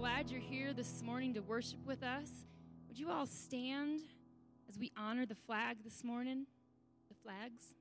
glad you're here this morning to worship with us. Would you all stand as we honor the flag this morning? The flags.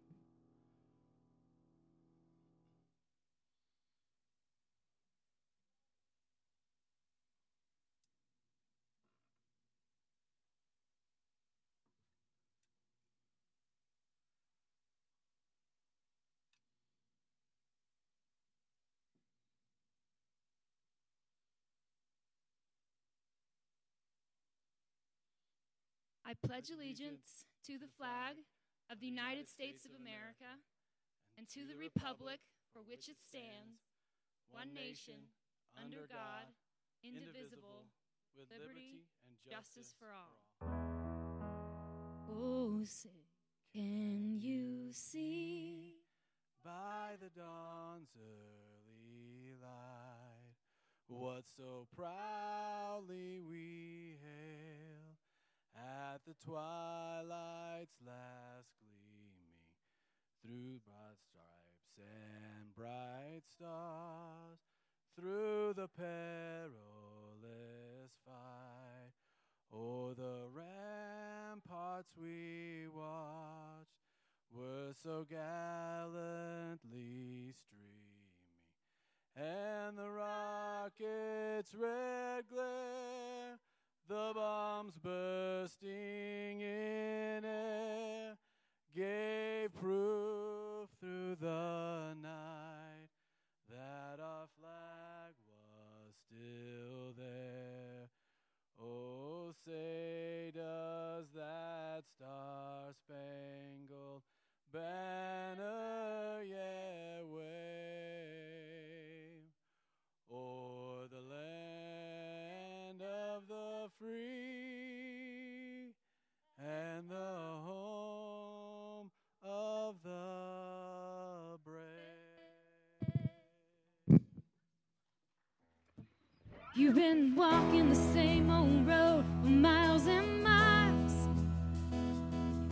I pledge allegiance to the flag of the United States of America and to the republic for which it stands, one nation, under God, indivisible, with liberty and justice for all. Oh, say, can you see by the dawn's early light what so proudly we hail at the twilight's last gleaming through broad stripes and bright stars through the perilous fight. O'er the ramparts we watched were so gallantly streaming and the rocket's red glare the bombs bursting in air gave proof through the night that our flag was still there. Oh, say, does that star spangled banner yet wave land of the free and the home of the brave? You've been walking the same old road for miles and miles.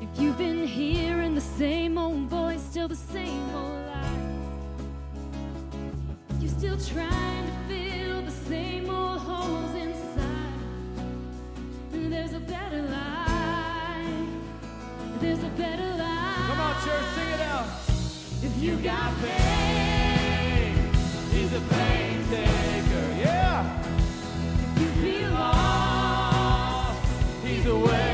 If you've been hearing the same old voice, still the same old lies. You're still trying to fill the same old holes. There's a better life. There's a better life. Come on, church, sing it out. If you got pain, he's a pain taker. Yeah. If you feel lost, he's a way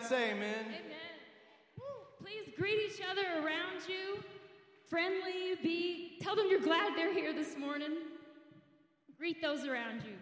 that say amen? Amen. Please greet each other around you. Friendly, be, tell them you're glad they're here this morning. Greet those around you.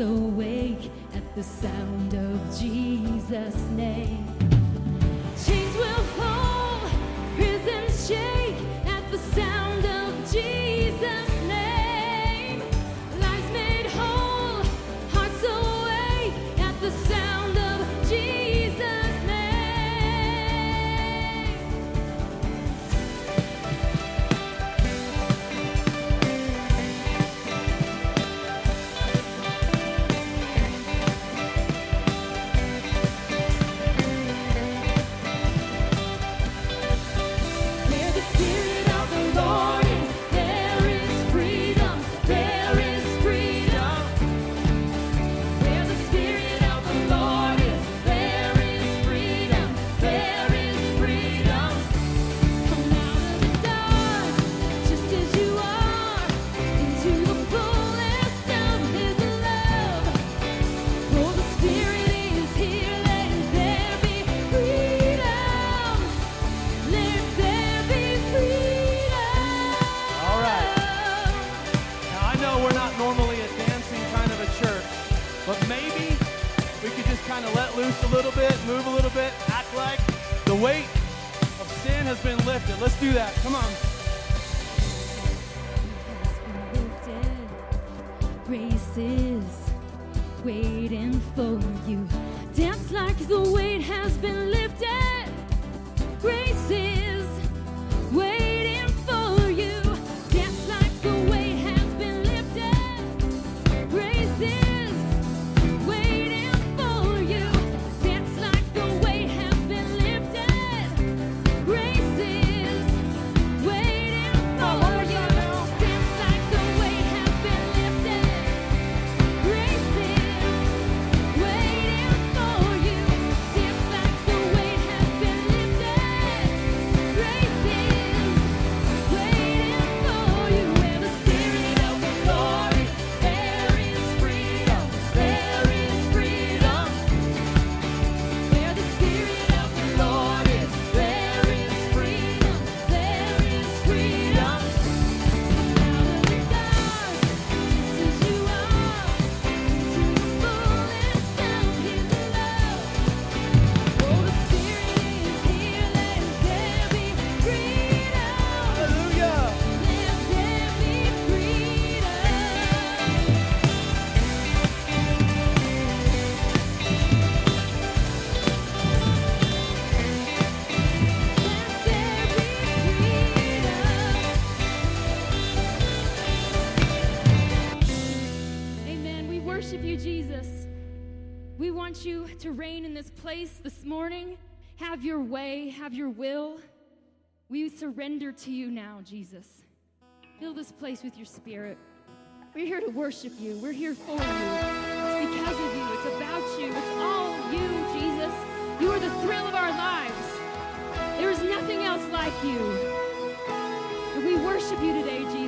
awake at the sound of Jesus' name. the weight has been lifted. This place this morning. Have your way, have your will. We surrender to you now, Jesus. Fill this place with your spirit. We're here to worship you. We're here for you. It's because of you. It's about you. It's all you, Jesus. You are the thrill of our lives. There is nothing else like you. And we worship you today, Jesus.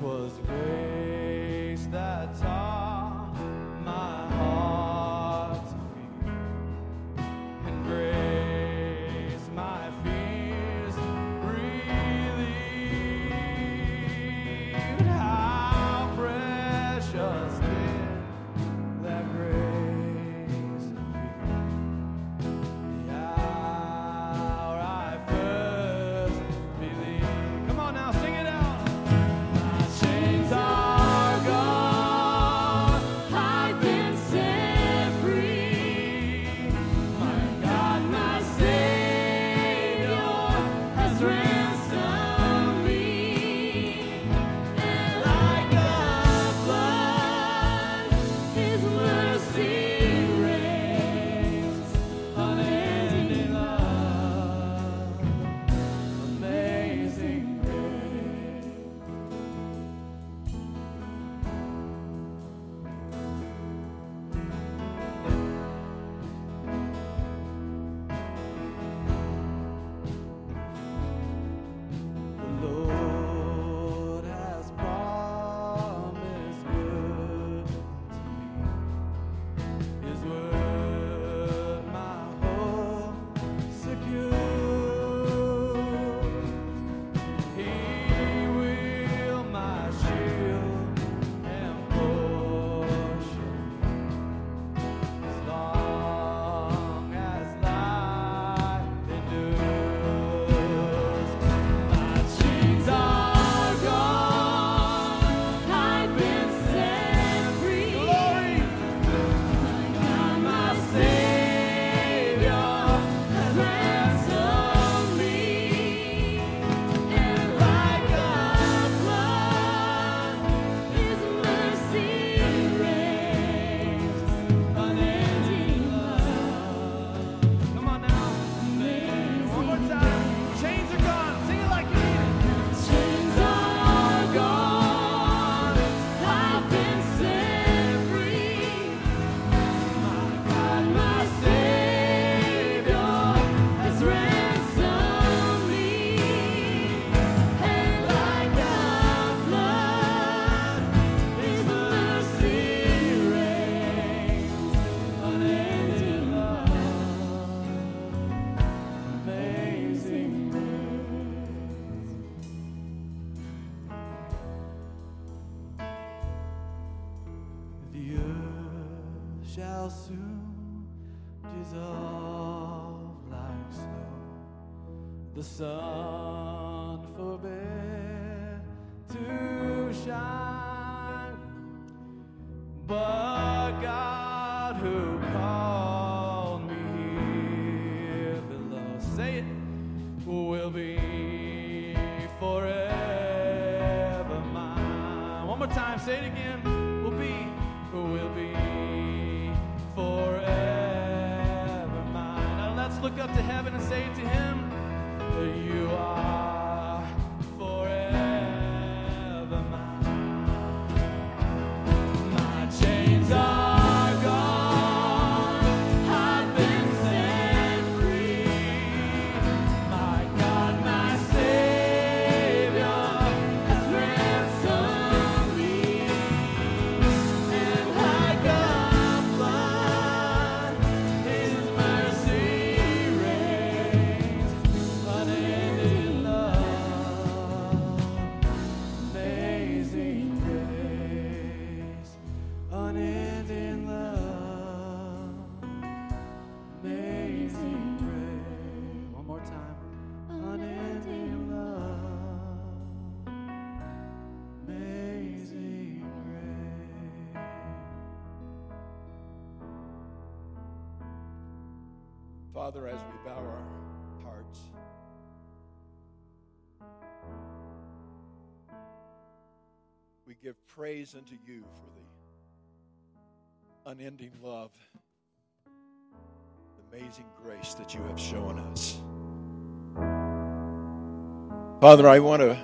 'Twas grace that. shall soon dissolve like snow. The sun forbid to shine, but God who called me here below, say it, will be forever mine. One more time, say it again. Will be, will up to heaven and say to Him. You are give praise unto you for the unending love, the amazing grace that you have shown us. Father, I want to.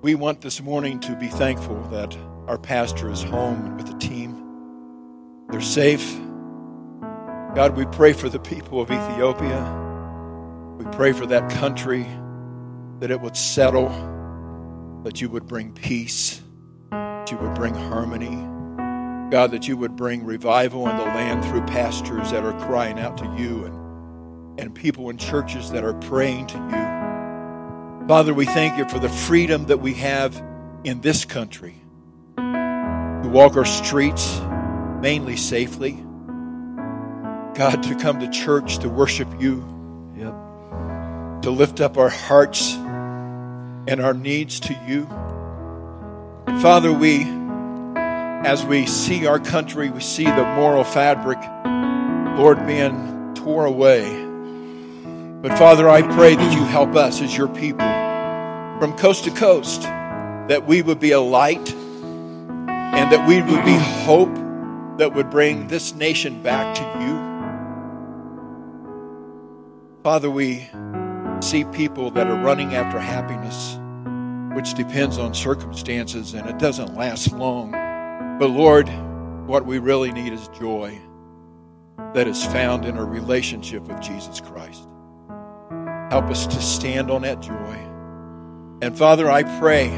We want this morning to be thankful that our pastor is home with the team. They're safe. God, we pray for the people of Ethiopia. We pray for that country that it would settle, that you would bring peace, that you would bring harmony. God, that you would bring revival in the land through pastors that are crying out to you and, and people in churches that are praying to you. Father, we thank you for the freedom that we have in this country to walk our streets mainly safely. God, to come to church to worship you, Yep. to lift up our hearts and our needs to you. Father, we, as we see our country, we see the moral fabric, Lord, being tore away. But Father, I pray that you help us as your people from coast to coast, that we would be a light and that we would be hope that would bring this nation back to you. Father, we see people that are running after happiness, which depends on circumstances and it doesn't last long. But Lord, what we really need is joy that is found in a relationship with Jesus Christ. Help us to stand on that joy. And Father, I pray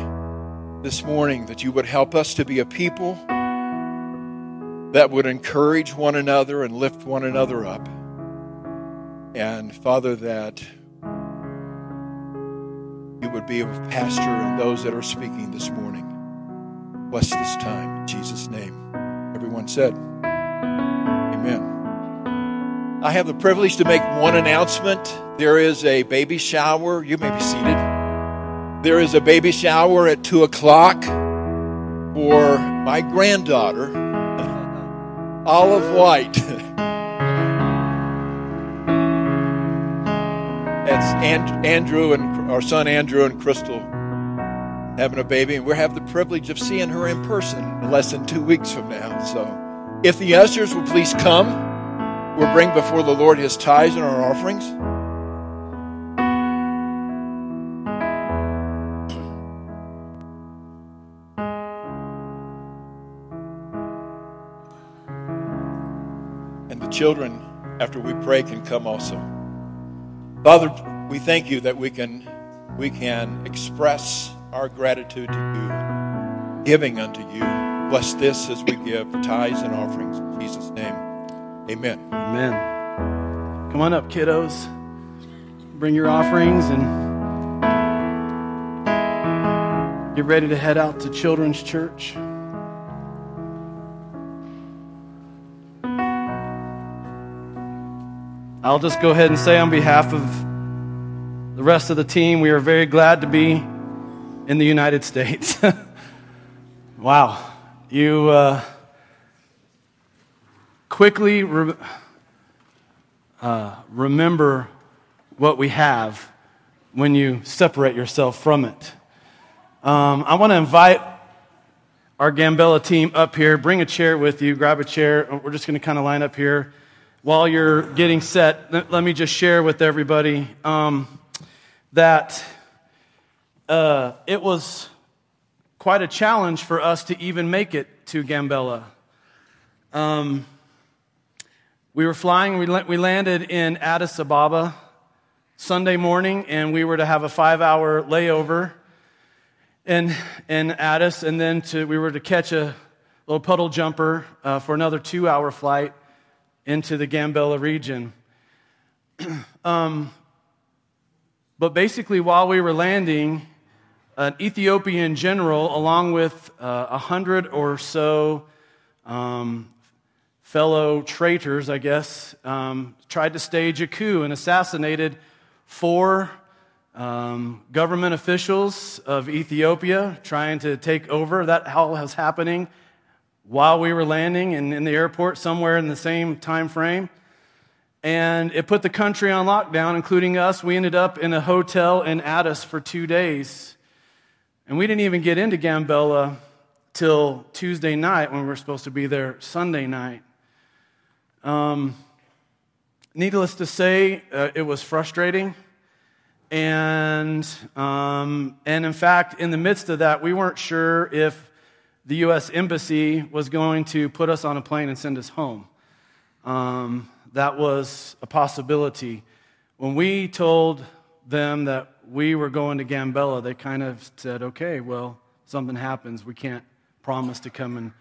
this morning that you would help us to be a people that would encourage one another and lift one another up. And Father, that you would be with Pastor and those that are speaking this morning. Bless this time in Jesus' name. Everyone said, Amen. I have the privilege to make one announcement. There is a baby shower. You may be seated. There is a baby shower at 2 o'clock for my granddaughter, Olive White. And- Andrew and our son Andrew and Crystal having a baby, and we'll have the privilege of seeing her in person in less than two weeks from now. So, if the ushers will please come, we'll bring before the Lord his tithes and our offerings. And the children, after we pray, can come also. Father, we thank you that we can we can express our gratitude to you, giving unto you. Bless this as we give tithes and offerings in Jesus' name. Amen. Amen. Come on up, kiddos. Bring your offerings and get ready to head out to Children's Church. I'll just go ahead and say on behalf of the rest of the team, we are very glad to be in the United States. wow. You uh, quickly re- uh, remember what we have when you separate yourself from it. Um, I want to invite our Gambella team up here. Bring a chair with you, grab a chair. We're just going to kind of line up here. While you're getting set, let, me just share with everybody um, that uh, it was quite a challenge for us to even make it to Gambella. Um, we were flying, we, we landed in Addis Ababa Sunday morning, and we were to have a five hour layover in, in Addis, and then to, we were to catch a little puddle jumper uh, for another two hour flight into the Gambella region. um, but basically, while we were landing, an Ethiopian general, along with uh, a uh, hundred or so um, fellow traitors, I guess, um, tried to stage a coup and assassinated four um, government officials of Ethiopia trying to take over. That all was happening while we were landing and in the airport somewhere in the same time frame. And it put the country on lockdown, including us. We ended up in a hotel in Addis for two days. And we didn't even get into Gambella till Tuesday night when we were supposed to be there Sunday night. Um, needless to say, uh, it was frustrating. And, um, and in fact, in the midst of that, we weren't sure if the U.S. Embassy was going to put us on a plane and send us home. Um, that was a possibility. When we told them that we were going to Gambella, they kind of said, okay, well, something happens. We can't promise to come and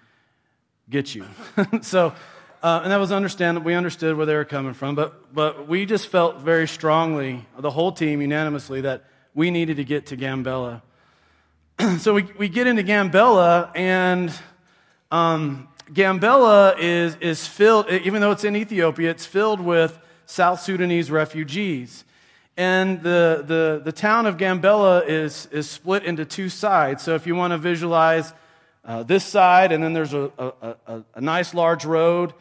get you. so, uh, and that was understandable. We understood where they were coming from, but, but we just felt very strongly, the whole team unanimously, that we needed to get to Gambella. so we, we get into Gambella, and um, Gambella is, is filled, even though it's in Ethiopia, it's filled with South Sudanese refugees. And the, the, the town of Gambella is, is split into two sides. So if you want to visualize uh, this side, and then there's a, a, a, a nice large road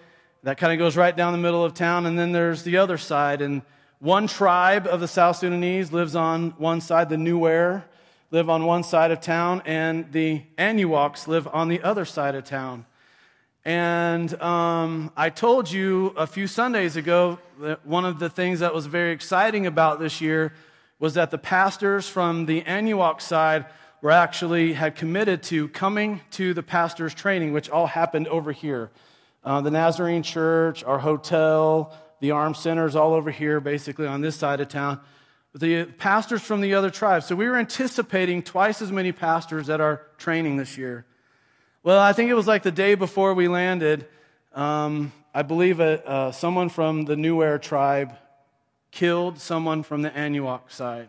that kind of goes right down the middle of town, and then there's the other side. And one tribe of the South Sudanese lives on one side, the Nuer live on one side of town, and the Anuaks live on the other side of town. And um, I told you a few Sundays ago that one of the things that was very exciting about this year was that the pastors from the Anuak side were actually had committed to coming to the pastors' training, which all happened over here. Uh, the Nazarene Church, our hotel, the armed centers all over here, basically on this side of town. The pastors from the other tribes. So we were anticipating twice as many pastors at our training this year. Well, I think it was like the day before we landed. Um, I believe a, uh, someone from the Nuer tribe killed someone from the Anuak side.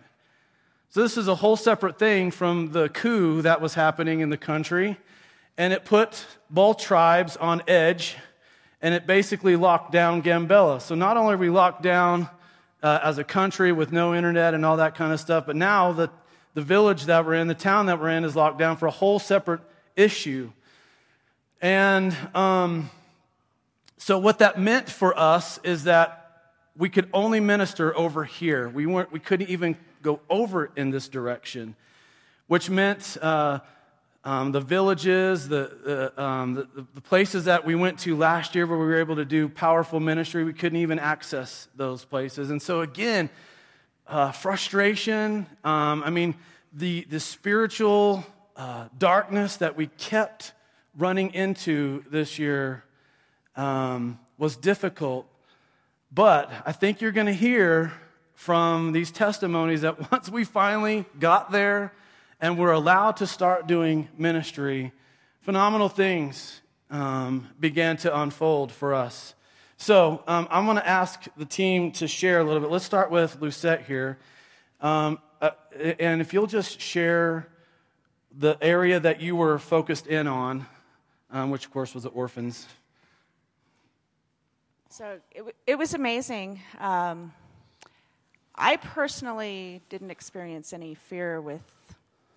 So, this is a whole separate thing from the coup that was happening in the country. And it put both tribes on edge, and it basically locked down Gambella. So, not only are we locked down uh, as a country with no internet and all that kind of stuff, but now the, the village that we're in, the town that we're in, is locked down for a whole separate issue. And um, so, what that meant for us is that we could only minister over here. We, weren't, we couldn't even go over in this direction, which meant uh, um, the villages, the, um, the, the, places that we went to last year where we were able to do powerful ministry, we couldn't even access those places. And so, again, uh, frustration. Um, I mean, the, the spiritual uh, darkness that we kept running into this year um, was difficult. But I think you're going to hear from these testimonies that once we finally got there and we were allowed to start doing ministry, phenomenal things um, began to unfold for us. So um, I'm going to ask the team to share a little bit. Let's start with Lucette here. Um, uh, and if you'll just share the area that you were focused in on um, which, of course, was the orphans. So it, it was amazing. Um, I personally didn't experience any fear with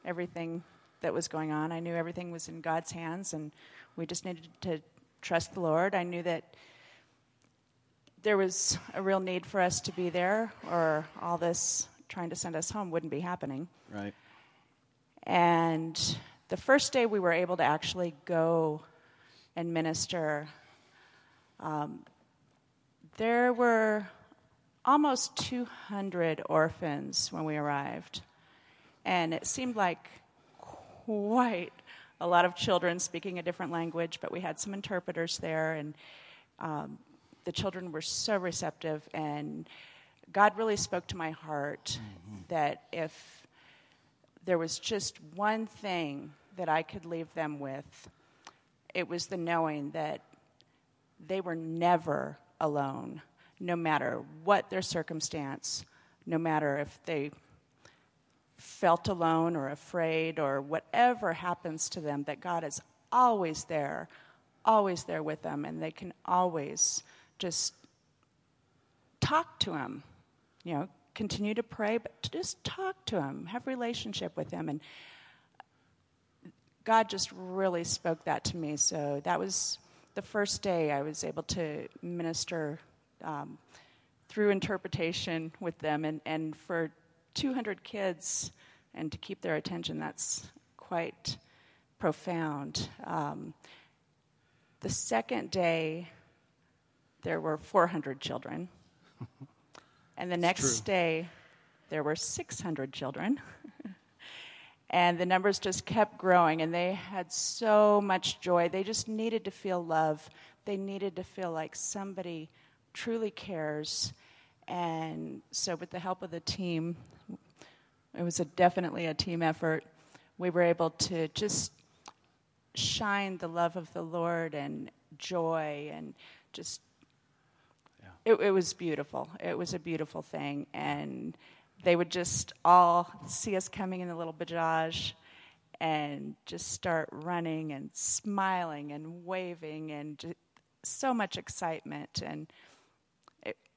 everything that was going on. I knew everything was in God's hands, and we just needed to trust the Lord. I knew that there was a real need for us to be there, or all this trying to send us home wouldn't be happening. Right. And the first day we were able to actually go and minister, um, there were almost 200 orphans when we arrived. And it seemed like quite a lot of children speaking a different language, but we had some interpreters there, and um, the children were so receptive. And God really spoke to my heart mm-hmm. that if there was just one thing that I could leave them with, it was the knowing that they were never alone, no matter what their circumstance, no matter if they felt alone or afraid or whatever happens to them, that God is always there, always there with them, and they can always just talk to Him. You know, continue to pray, but to just talk to Him, have relationship with Him, and God just really spoke that to me. So that was the first day I was able to minister um, through interpretation with them, and and for 200 kids and to keep their attention, that's quite profound. Um, the second day, there were 400 children. and the next day, there were 600 children. and the numbers just kept growing, and they had so much joy. They just needed to feel love. They needed to feel like somebody truly cares. And so, with the help of the team, it was a, definitely a team effort. We were able to just shine the love of the Lord and joy and just yeah. it, it was beautiful. It was a beautiful thing, and they would just all see us coming in the little bajaj and just start running and smiling and waving and so much excitement and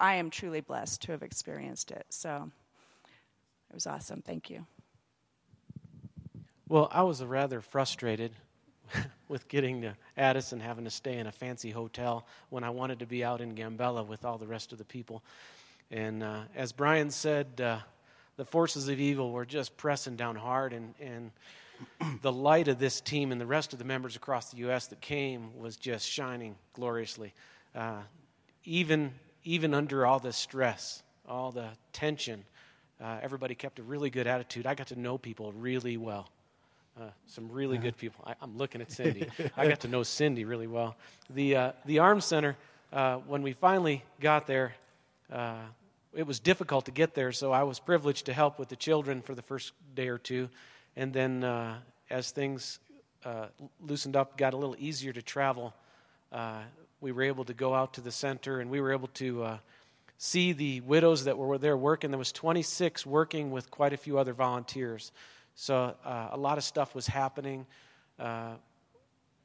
I am truly blessed to have experienced it. So it was awesome. Thank you. Well, I was rather frustrated with getting to Addis and having to stay in a fancy hotel when I wanted to be out in Gambella with all the rest of the people. And uh, as Brian said, uh, the forces of evil were just pressing down hard, and, and the light of this team and the rest of the members across the U.S. that came was just shining gloriously. Uh, even, even under all the stress, all the tension, uh, everybody kept a really good attitude. I got to know people really well. Uh, some really good people. I, am looking at Cindy. I got to know Cindy really well. The, uh, the Arms Center, uh, when we finally got there, uh, it was difficult to get there, so I was privileged to help with the children for the first day or two. And then uh, as things loosened up, got a little easier to travel, we were able to go out to the center and we were able to see the widows that were there working. There was 26 working with quite a few other volunteers. So uh, a lot of stuff was happening. Uh,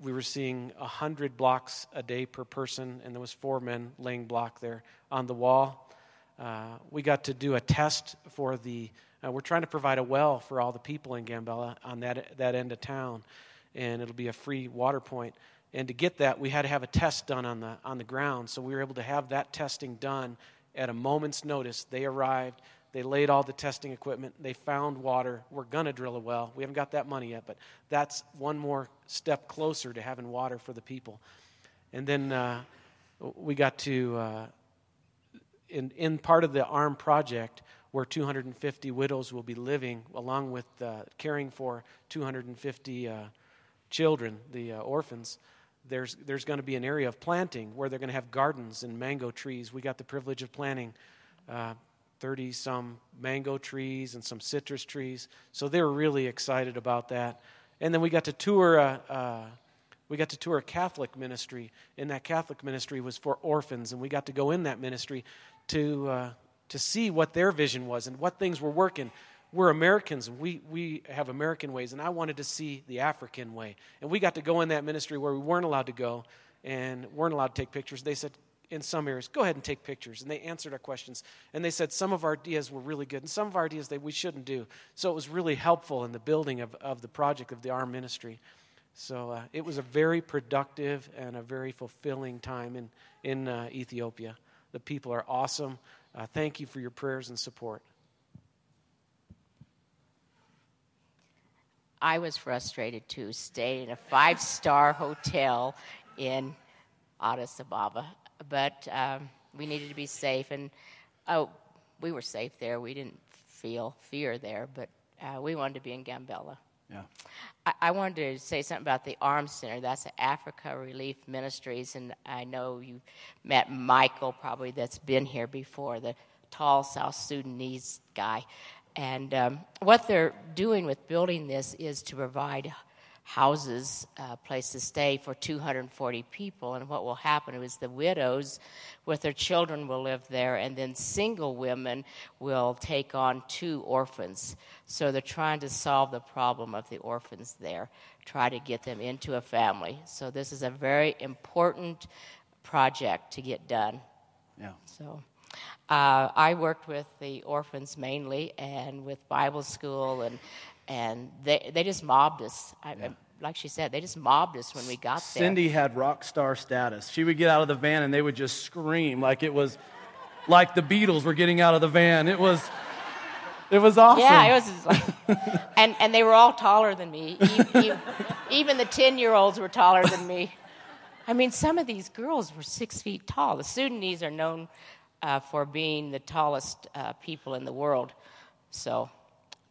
we were seeing 100 blocks a day per person, and there was four men laying block there on the wall. Uh, we got to do a test for the. Uh, we're trying to provide a well for all the people in Gambella on that that end of town, and it'll be a free water point. And to get that, we had to have a test done on the on the ground. So we were able to have that testing done at a moment's notice. They arrived, they laid all the testing equipment, they found water. We're going to drill a well. We haven't got that money yet, but that's one more step closer to having water for the people. And then uh, we got to, uh, in, in part of the ARM project, where 250 widows will be living, along with uh, caring for 250 uh, children, the uh, orphans there's, there's going to be an area of planting where they're going to have gardens and mango trees. We got the privilege of planting 30 uh, some mango trees and some citrus trees. So they were really excited about that. And then we got to tour a, uh, we got to tour a Catholic ministry, and that Catholic ministry was for orphans, and we got to go in that ministry to, uh, to see what their vision was and what things were working we're Americans we, we have American ways, and I wanted to see the African way. And we got to go in that ministry where we weren't allowed to go and weren't allowed to take pictures. They said, in some areas, go ahead and take pictures. And they answered our questions. And they said some of our ideas were really good, and some of our ideas that we shouldn't do. So it was really helpful in the building of, of the project of the ARM ministry. So uh, it was a very productive and a very fulfilling time in, in uh, Ethiopia. The people are awesome. Uh, thank you for your prayers and support. I was frustrated too, staying in a five star hotel in Addis Ababa. But um, we needed to be safe, and oh, we were safe there. We didn't feel fear there, but uh, we wanted to be in Gambella. Yeah. I, I wanted to say something about the Arms Center. That's Africa Relief Ministries, and I know you met Michael, probably that's been here before, the tall South Sudanese guy. And um, what they're doing with building this is to provide houses, uh, place to stay for 240 people. And what will happen is the widows with their children will live there, and then single women will take on two orphans. So they're trying to solve the problem of the orphans there, try to get them into a family. So this is a very important project to get done. Yeah. So. Uh, I worked with the orphans mainly and with Bible school, and and they they just mobbed us. I, Yeah. like she said, they just mobbed us when we got there. Cindy had rock star status. She would get out of the van and they would just scream like it was like the Beatles were getting out of the van. It was it was awesome. Yeah, it was like, and and they were all taller than me. E- e- Even the ten year olds were taller than me. I mean, some of these girls were six feet tall. The Sudanese are known uh, for being the tallest uh, people in the world. So,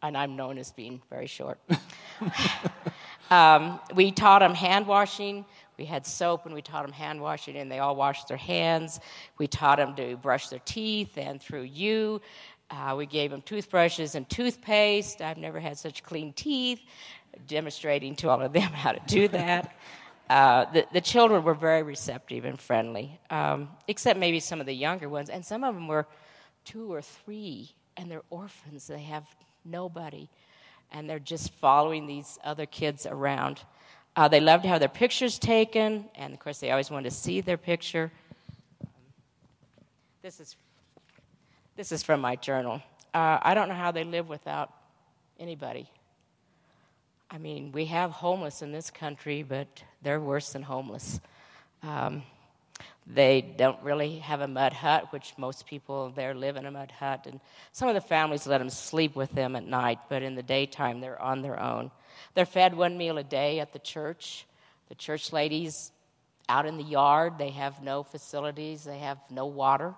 and I'm known as being very short. um, we taught them hand washing. We had soap and we taught them hand washing, and they all washed their hands. We taught them to brush their teeth and through you. Uh, we gave them toothbrushes and toothpaste. I've never had such clean teeth, demonstrating to all of them how to do that. Uh, the, the children were very receptive and friendly, um, except maybe some of the younger ones. And some of them were two or three, and they're orphans. They have nobody, and they're just following these other kids around. Uh, they love to have their pictures taken, and of course, they always want to see their picture. This is this is from my journal. Uh, I don't know how they live without anybody. I mean, we have homeless in this country, but they're worse than homeless. Um, they don't really have a mud hut, which most people there live in a mud hut. And some of the families let them sleep with them at night, but in the daytime, they're on their own. They're fed one meal a day at the church. The church ladies out in the yard, they have no facilities, they have no water.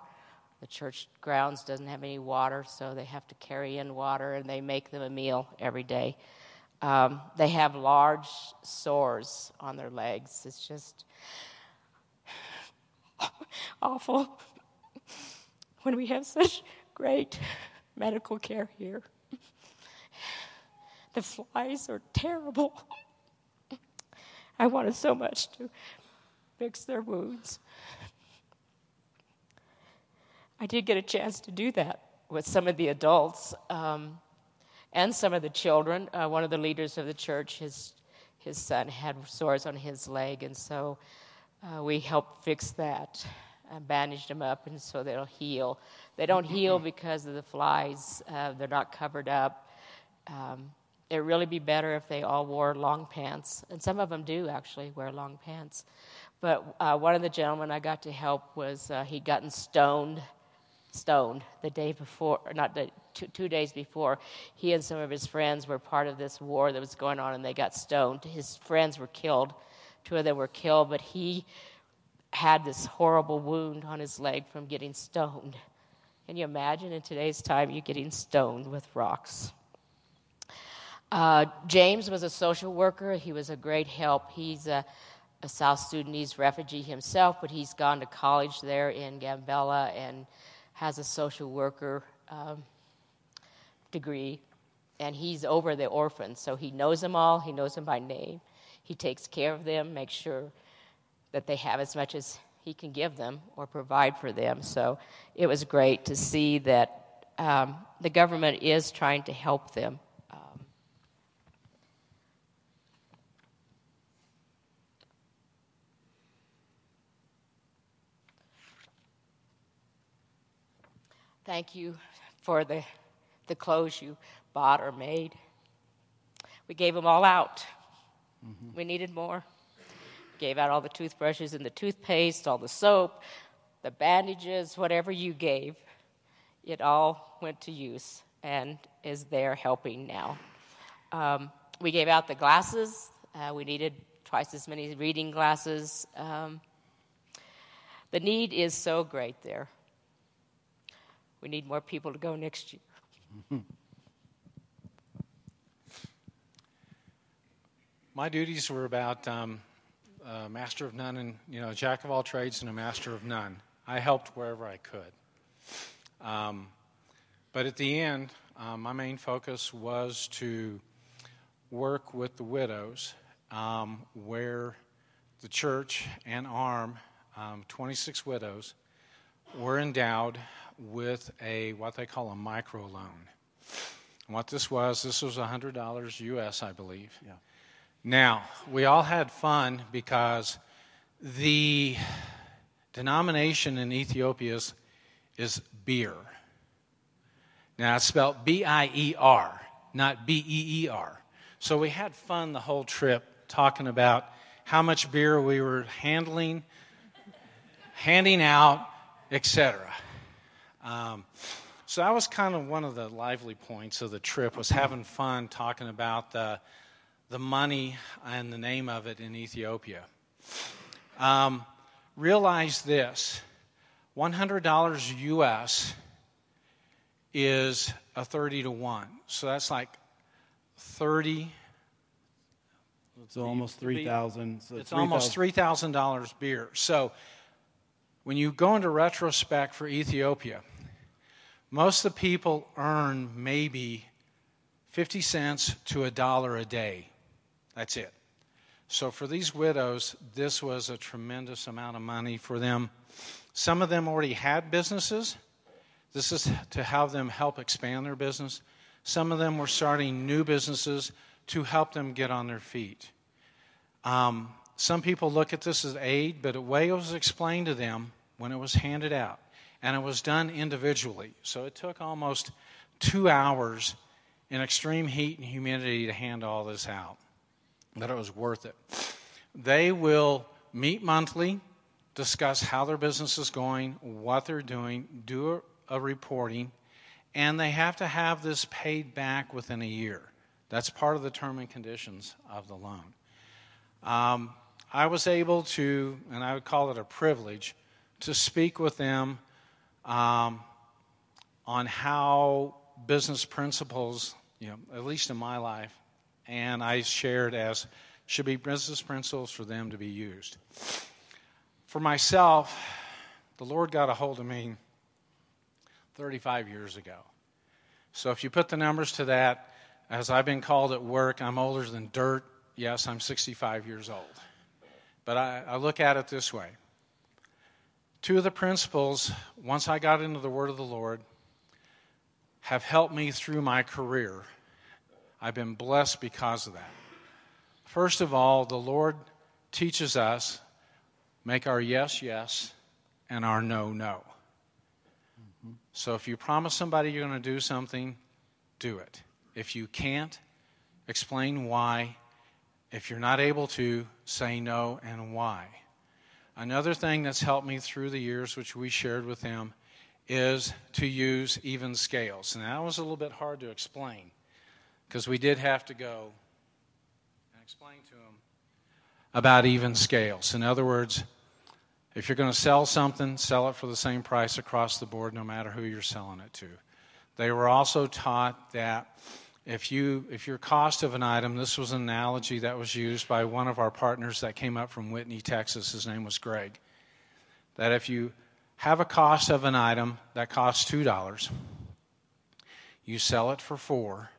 The church grounds doesn't have any water, so they have to carry in water, and they make them a meal every day. Um, they have large sores on their legs. It's just awful when we have such great medical care here. The flies are terrible. I wanted so much to fix their wounds. I did get a chance to do that with some of the adults um, and some of the children. Uh, one of the leaders of the church, his, his son had sores on his leg, and so uh, we helped fix that. and bandaged them up, and so they'll heal. They don't heal because of the flies, uh, they're not covered up. Um, it'd really be better if they all wore long pants, and some of them do actually wear long pants. But uh, one of the gentlemen I got to help was uh, he'd gotten stoned stoned the day before, or not the, two, two days before. He and some of his friends were part of this war that was going on, and they got stoned. His friends were killed. Two of them were killed, but he had this horrible wound on his leg from getting stoned. Can you imagine in today's time you getting stoned with rocks? Uh, James was a social worker. He was a great help. He's a, a South Sudanese refugee himself, but he's gone to college there in Gambella and has a social worker um, degree, and he's over the orphans. So he knows them all, he knows them by name. He takes care of them, makes sure that they have as much as he can give them or provide for them. So it was great to see that um, the government is trying to help them. Um, Thank you for the, the clothes you bought or made. We gave them all out. We needed more. Gave out all the toothbrushes and the toothpaste, all the soap, the bandages, whatever you gave. It all went to use and is there helping now. Um, we gave out the glasses. Uh, we needed twice as many reading glasses. Um, the need is so great there. We need more people to go next year. My duties were about um, a master of none and, you know, jack of all trades and a master of none. I helped wherever I could. Um, but at the end, um, my main focus was to work with the widows um, where the church and ARM, um, 26 widows, were endowed with a what they call a micro loan. And what this was, this was $100 US, I believe. Yeah. Now, we all had fun because the denomination in Ethiopia is, is beer. Now, it's spelled B I E R, not B E E R. So we had fun the whole trip talking about how much beer we were handling, handing out, etc. Um, so that was kind of one of the lively points of the trip was having fun talking about the, the money and the name of it in Ethiopia. Um, realize this $100 US is a 30 to 1. So that's like 30. So almost 3000 so It's almost $3,000 beer. So when you go into retrospect for Ethiopia, most of the people earn maybe 50 cents to a dollar a day. That's it. So for these widows, this was a tremendous amount of money for them. Some of them already had businesses. This is to have them help expand their business. Some of them were starting new businesses to help them get on their feet. Um, some people look at this as aid, but way it was explained to them when it was handed out, and it was done individually. So it took almost two hours in extreme heat and humidity to hand all this out, but it was worth it. They will meet monthly, discuss how their business is going, what they're doing, do a, reporting, and they have to have this paid back within a year. That's part of the term and conditions of the loan. Um, I was able to, and I would call it a privilege, to speak with them um, on how business principles, you know, at least in my life, and I shared as should be business principles for them to be used. For myself, the Lord got a hold of me 35 years ago. So if you put the numbers to that, as I've been called at work, I'm older than dirt. Yes, I'm 65 years old. But I, I look at it this way two of the principles, once I got into the Word of the Lord, have helped me through my career. I've been blessed because of that. First of all, the Lord teaches us make our yes, yes, and our no, no. So if you promise somebody you're going to do something, do it. If you can't, explain why. If you're not able to, say no and why. Another thing that's helped me through the years, which we shared with them, is to use even scales. And that was a little bit hard to explain because we did have to go and explain to them about even scales. In other words, if you're going to sell something, sell it for the same price across the board, no matter who you're selling it to. They were also taught that if you if your cost of an item, this was an analogy that was used by one of our partners that came up from Whitney, Texas. His name was Greg. That if you have a cost of an item that costs two dollars, you sell it for four.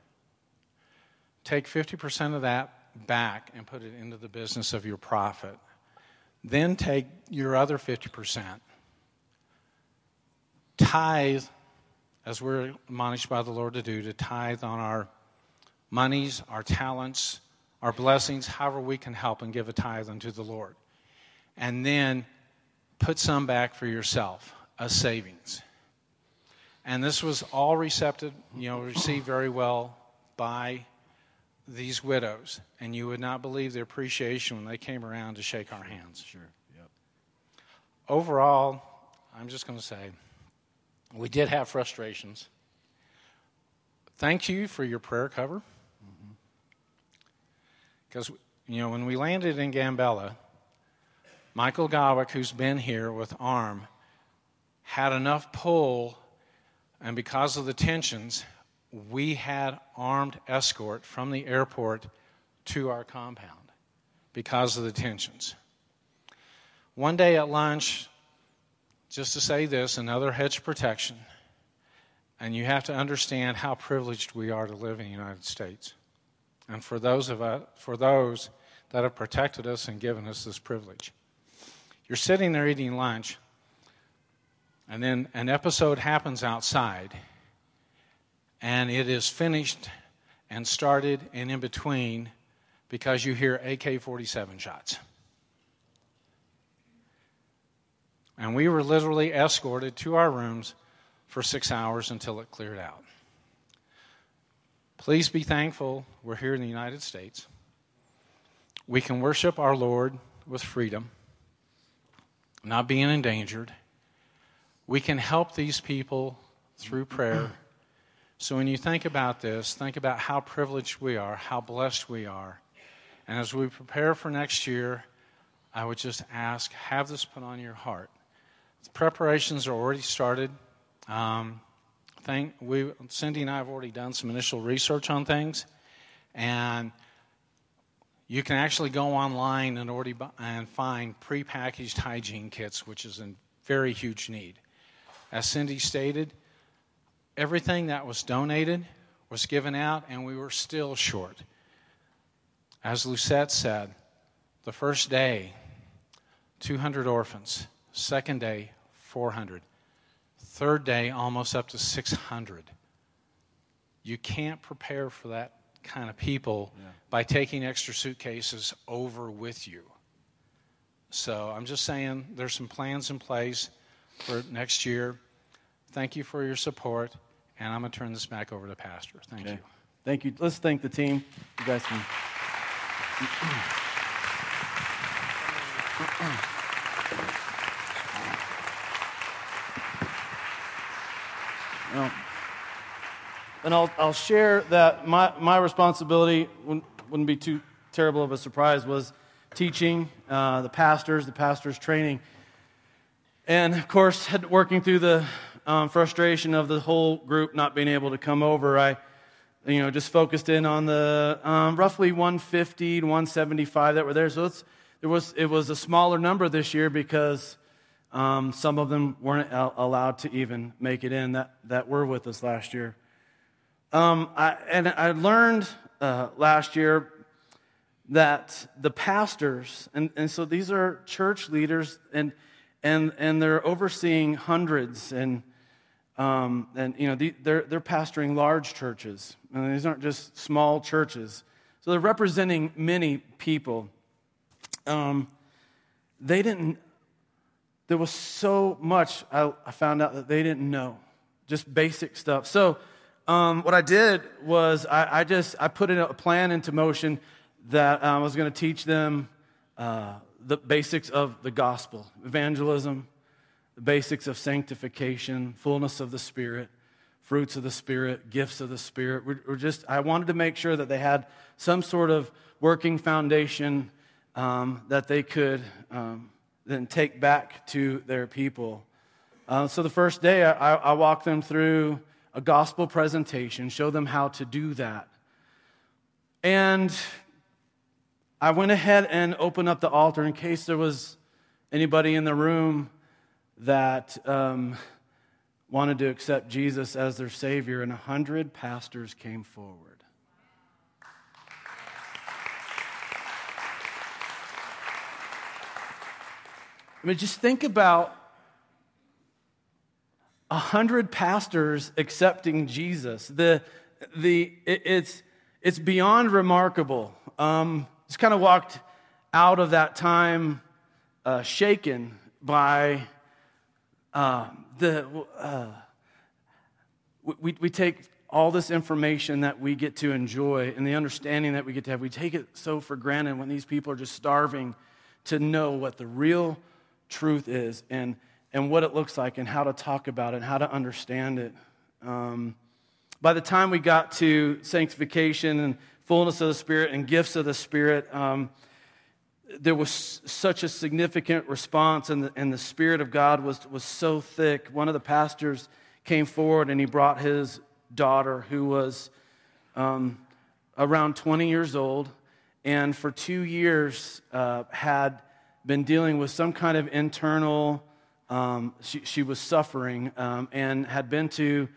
Take fifty percent of that back and put it into the business of your profit. Then take your other 50%, tithe, as we're admonished by the Lord to do, to tithe on our monies, our talents, our blessings, however we can help and give a tithe unto the Lord. And then put some back for yourself, a savings. And this was all receptive, you know, received very well by these widows, and you would not believe the appreciation when they came around to shake our hands. Sure. Yep. Overall, I'm just going to say we did have frustrations. Thank you for your prayer cover. Mm-hmm. Because, you know, when we landed in Gambella, Michael Godwick, who's been here with ARM, had enough pull, and because of the tensions, we had armed escort from the airport to our compound because of the tensions. One day at lunch, just to say this, another hedge protection, and you have to understand how privileged we are to live in the United States. And for those of us, for those that have protected us and given us this privilege. You're sitting there eating lunch, and then an episode happens outside, and it is finished and started and in between because you hear AK 47 shots. And we were literally escorted to our rooms for six hours until it cleared out. Please be thankful we're here in the United States. We can worship our Lord with freedom, not being endangered. We can help these people through prayer. So when you think about this, think about how privileged we are, how blessed we are. And as we prepare for next year, I would just ask have this put on your heart. The preparations are already started. Um, think we, Cindy and I have already done some initial research on things, and you can actually go online and already buy, and find prepackaged hygiene kits, which is in very huge need. As Cindy stated, everything that was donated was given out, and we were still short. As Lucette said, the first day, 200 orphans. Second day, 400. Third day, almost up to 600. You can't prepare for that kind of people yeah. by taking extra suitcases over with you. So I'm just saying there's some plans in place for next year. Thank you for your support, and I'm going to turn this back over to Pastor. Thank okay. you. Thank you. Let's thank the team. You guys can. And I'll, I'll share that my, my responsibility wouldn't, wouldn't be too terrible of a surprise was teaching uh, the pastors, the pastors training. And of course, working through the um, frustration of the whole group not being able to come over, I you know, just focused in on the um, roughly 150 to 175 that were there. So it's, there was, it was a smaller number this year because um, some of them weren't allowed to even make it in that, that were with us last year. Um, I, and I learned uh, last year that the pastors, and, and so these are church leaders, and, and, and they're overseeing hundreds and um, and you know the, they're, they're pastoring large churches. And these aren't just small churches. So they're representing many people. Um, they didn't there was so much I, I, found out that they didn't know. Just basic stuff. So um, what i did was I, I, just i put a plan into motion that i was going to teach them uh, the basics of the gospel. Evangelism the basics of sanctification, fullness of the Spirit, fruits of the Spirit, gifts of the Spirit. We're, we're just, I wanted to make sure that they had some sort of working foundation um, that they could um, then take back to their people. Uh, so the first day, I, I walked them through a gospel presentation, show them how to do that. And I went ahead and opened up the altar in case there was anybody in the room that um, wanted to accept Jesus as their Savior, and a hundred pastors came forward. I mean, just think about a hundred pastors accepting Jesus. The, the, it, it's, it's beyond remarkable. Um, just kind of walked out of that time uh, shaken by uh, the, uh, we, we take all this information that we get to enjoy and the understanding that we get to have, we take it so for granted when these people are just starving to know what the real truth is and, and what it looks like and how to talk about it and how to understand it. Um, By the time we got to sanctification and fullness of the Spirit and gifts of the Spirit, um, there was such a significant response, and the, and the Spirit of God was, was so thick. One of the pastors came forward and he brought his daughter, who was um, around 20 years old, and for two years uh, had been dealing with some kind of internal, um, she, she, was suffering, um, and had been to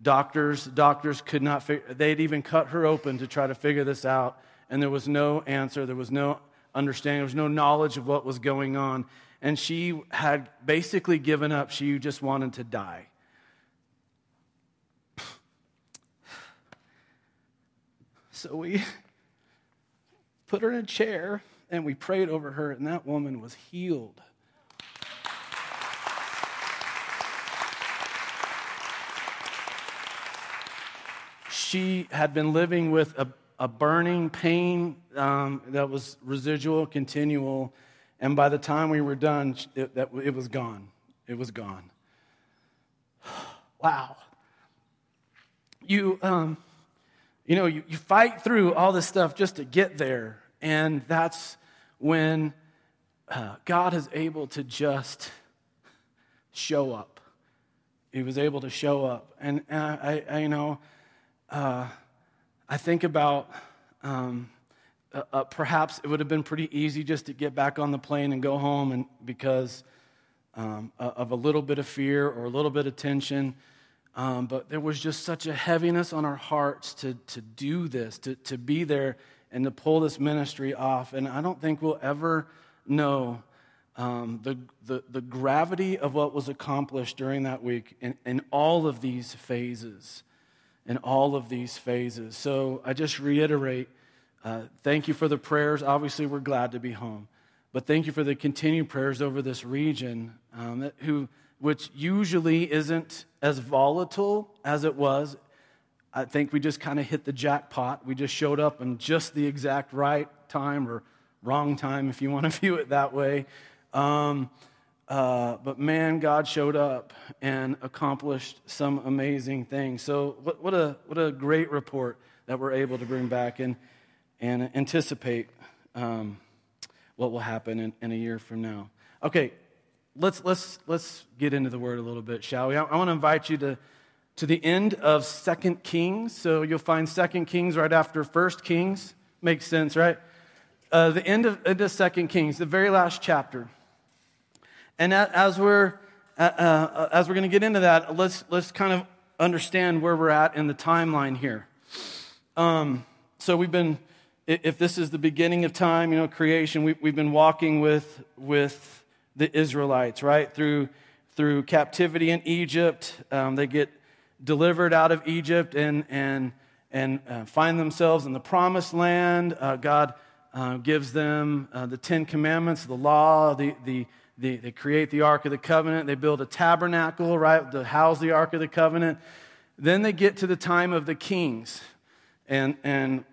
doctors. Doctors could not, figure, they'd even cut her open to try to figure this out, and there was no answer. There was no understanding. There was no knowledge of what was going on. And she had basically given up. She just wanted to die. So we put her in a chair and we prayed over her, and that woman was healed. She had been living with a a burning pain um, that was residual, continual. And by the time we were done, it, that, it was gone. It was gone. wow. You, um, you know, you, you fight through all this stuff just to get there. And that's when uh, God is able to just show up. He was able to show up. And uh, I, I, you know, uh, I think about um, uh, uh, perhaps it would have been pretty easy just to get back on the plane and go home, and because um, of a little bit of fear or a little bit of tension. Um, but there was just such a heaviness on our hearts to, to do this, to, to be there, and to pull this ministry off. And I don't think we'll ever know um, the, the, the gravity of what was accomplished during that week in, in all of these phases in all of these phases. So I just reiterate uh, thank you for the prayers. Obviously, we're glad to be home. But thank you for the continued prayers over this region, um, who, which usually isn't as volatile as it was. I think we just kind of hit the jackpot. We just showed up in just the exact right time or wrong time, if you want to view it that way. Um, uh, but man, God showed up and accomplished some amazing things. So, what, what, a, what a great report that we're able to bring back and, and anticipate um, what will happen in, in, a year from now. Okay, let's, let's, let's get into the word a little bit, shall we? I, I want to invite you to, to the end of Second Kings. So, you'll find Second Kings right after First Kings. Makes sense, right? Uh, the end of, end of Second Kings, the very last chapter. And as we're, uh, uh, as we're going to get into that, let's, let's kind of understand where we're at in the timeline here. Um, so we've been, if this is the beginning of time, you know, creation, we, we've been walking with, with the Israelites, right? Through, through captivity in Egypt. Um, they get delivered out of Egypt and, and, and uh, find themselves in the promised land. Uh, God uh, gives them uh, the Ten Commandments, the law, the, the, they, they create the Ark of the Covenant. They build a tabernacle, right, to house the Ark of the Covenant. Then they get to the time of the kings. And, and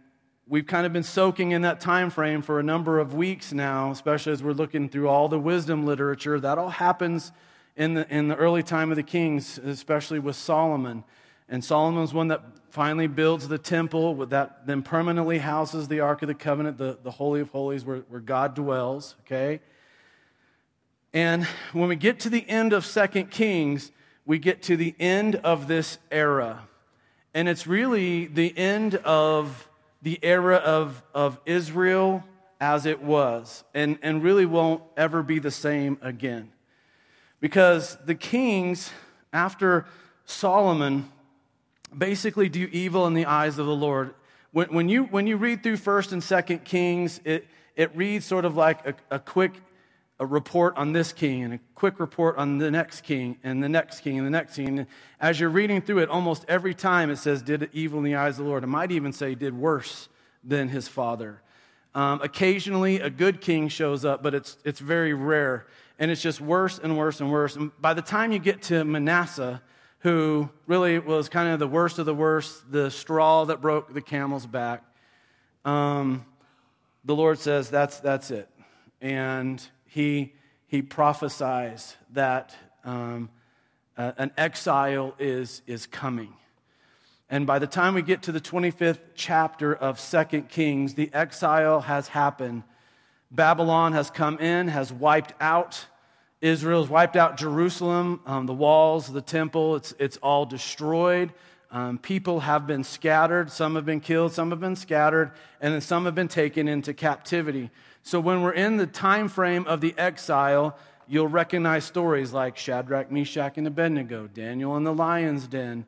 we've kind of been soaking in that time frame for a number of weeks now, especially as we're looking through all the wisdom literature. That all happens in the, in the early time of the kings, especially with Solomon. And Solomon's one that finally builds the temple that then permanently houses the Ark of the Covenant, the, the Holy of Holies, where, where God dwells, okay? And when we get to the end of Second Kings, we get to the end of this era. And it's really the end of the era of, of Israel as it was, and, and really won't ever be the same again. Because the kings, after Solomon, basically do evil in the eyes of the Lord. When, when, you, when you read through 1st and 2nd Kings, it, it reads sort of like a, a quick a report on this king and a quick report on the next king and the next king and the next king. And as you're reading through it, almost every time it says, did evil in the eyes of the Lord. It might even say, did worse than his father. Um, occasionally, a good king shows up, but it's, it's very rare. And it's just worse and worse and worse. And by the time you get to Manasseh, who really was kind of the worst of the worst, the straw that broke the camel's back, um, the Lord says, that's, that's it. And he, he prophesies that um, uh, an exile is, is coming. And by the time we get to the 25th chapter of Second Kings, the exile has happened. Babylon has come in, has wiped out Israel, has wiped out Jerusalem, um, the walls, the temple, it's, it's all destroyed. Um, people have been scattered. Some have been killed, some have been scattered, and then some have been taken into captivity. So when we're in the time frame of the exile, you'll recognize stories like Shadrach, Meshach, and Abednego, Daniel in the lion's den,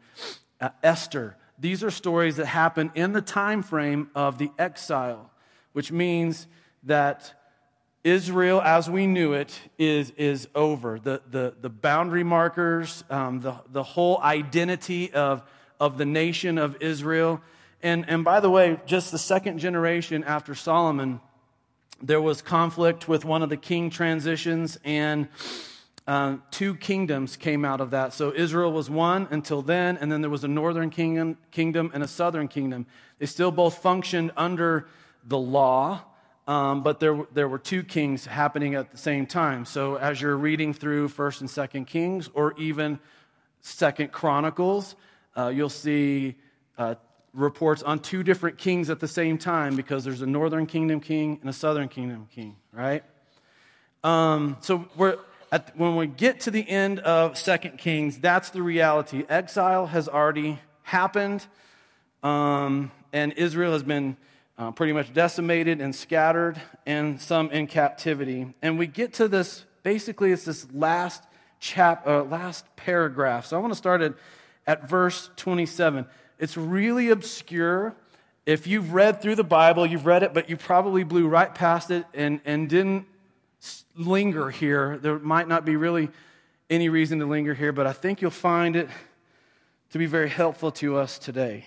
uh, Esther. These are stories that happen in the time frame of the exile, which means that Israel, as we knew it, is, is over. The, the, the boundary markers, um, the, the whole identity of, of the nation of Israel. And, and by the way, just the second generation after Solomon, there was conflict with one of the king transitions, and uh, two kingdoms came out of that. So Israel was one until then, and then there was a northern kingdom, kingdom and a southern kingdom. They still both functioned under the law, um, but there, there were two kings happening at the same time. So as you're reading through First and Second Kings, or even Second Chronicles, uh, you'll see uh, reports on two different kings at the same time because there's a northern kingdom king and a southern kingdom king, right? Um, so we're at, when we get to the end of Second Kings, that's the reality. Exile has already happened, um, and Israel has been uh, pretty much decimated and scattered, and some in captivity. And we get to this. Basically, it's this last chap, uh, last paragraph. So I want to start at, at verse 27. It's really obscure. If you've read through the Bible, you've read it, but you probably blew right past it and, and didn't linger here. There might not be really any reason to linger here, but I think you'll find it to be very helpful to us today.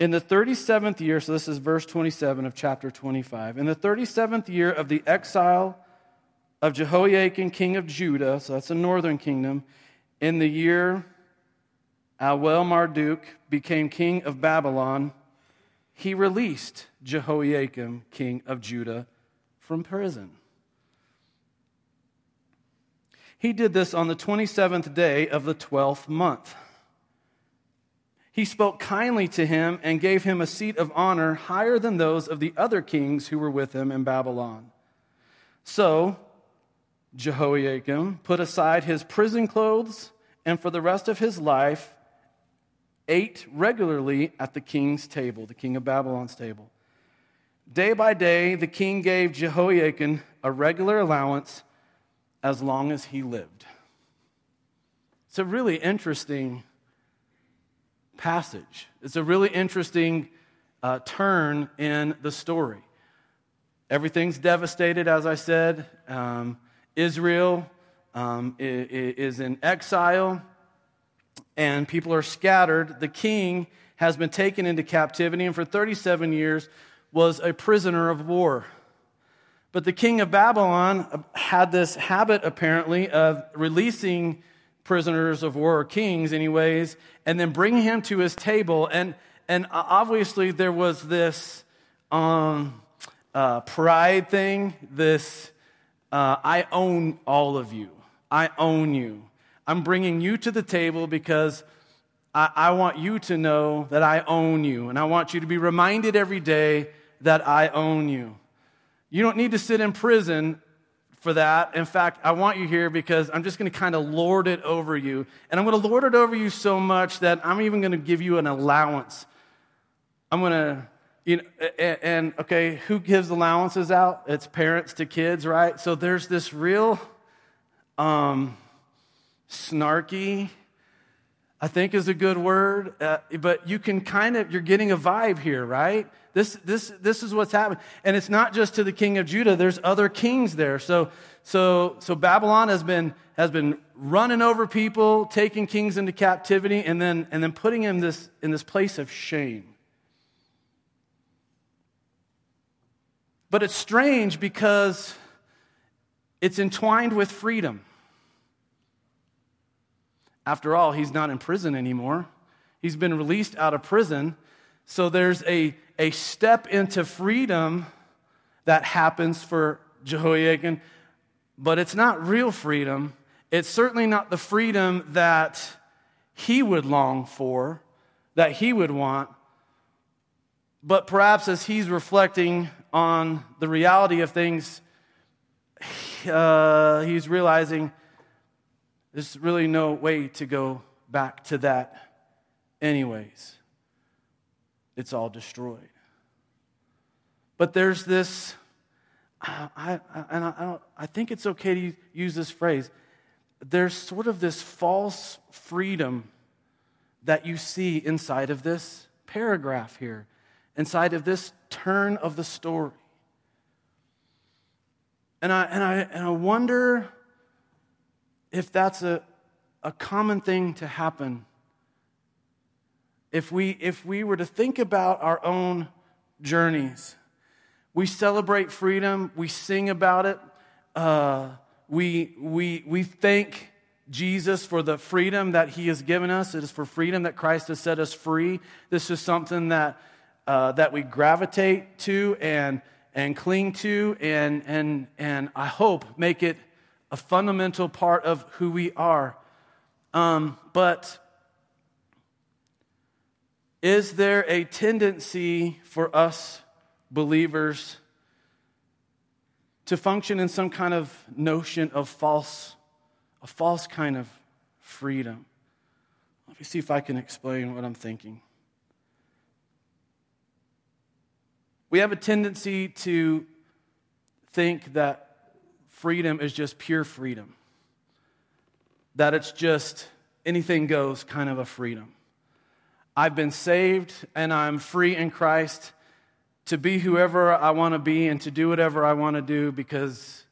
In the 37th year, so this is verse 27 of chapter 25, in the 37th year of the exile of Jehoiakim, king of Judah, so that's the northern kingdom, in the year Awel Marduk became king of Babylon, he released Jehoiakim, king of Judah, from prison. He did this on the 27th day of the 12th month. He spoke kindly to him and gave him a seat of honor higher than those of the other kings who were with him in Babylon. So, Jehoiakim put aside his prison clothes and for the rest of his life ate regularly at the king's table, the king of Babylon's table. Day by day, the king gave Jehoiakim a regular allowance as long as he lived. It's a really interesting passage. It's a really interesting uh, turn in the story. Everything's devastated, as I said. Um, Israel um, is in exile, and people are scattered. The king has been taken into captivity, and for 37 years was a prisoner of war. But the king of Babylon had this habit, apparently, of releasing prisoners of war, kings, anyways, and then bringing him to his table. And, and obviously, there was this um, uh, pride thing, this uh, I own all of you. I own you. I'm bringing you to the table because I, I want you to know that I own you. And I want you to be reminded every day that I own you. You don't need to sit in prison for that. In fact, I want you here because I'm just going to kind of lord it over you. And I'm going to lord it over you so much that I'm even going to give you an allowance. I'm going to, you know, and okay, who gives allowances out? It's parents to kids, right? So there's this real um, snarky, I think is a good word, uh, but you can kind of, you're getting a vibe here, right? This, this, this is what's happening. And it's not just to the king of Judah, there's other kings there. So, so, so Babylon has been, has been running over people, taking kings into captivity, and then, and then putting him this, in this place of shame. But it's strange because it's entwined with freedom. After all, he's not in prison anymore. He's been released out of prison. So there's a, a step into freedom that happens for Jehoiakim, but it's not real freedom. It's certainly not the freedom that he would long for that he would want. But perhaps as he's reflecting on the reality of things, uh, he's realizing there's really no way to go back to that, anyways. It's all destroyed. But there's this, uh, I, I, and I, I think it's okay to use this phrase. There's sort of this false freedom that you see inside of this paragraph here, inside of this turn of the story. And I, and I, and I wonder if that's a, a common thing to happen. If we, if we were to think about our own journeys, we celebrate freedom, we sing about it, uh, we, we, we thank Jesus for the freedom that he has given us. It is for freedom that Christ has set us free. This is something that, uh, that we gravitate to and, and cling to, and, and, and I hope make it a fundamental part of who we are. Um, but is there a tendency for us believers to function in some kind of notion of false, a false kind of freedom? Let me see if I can explain what I'm thinking. We have a tendency to think that freedom is just pure freedom, that it's just anything goes kind of a freedom. I've been saved and I'm free in Christ to be whoever I want to be and to do whatever I want to do because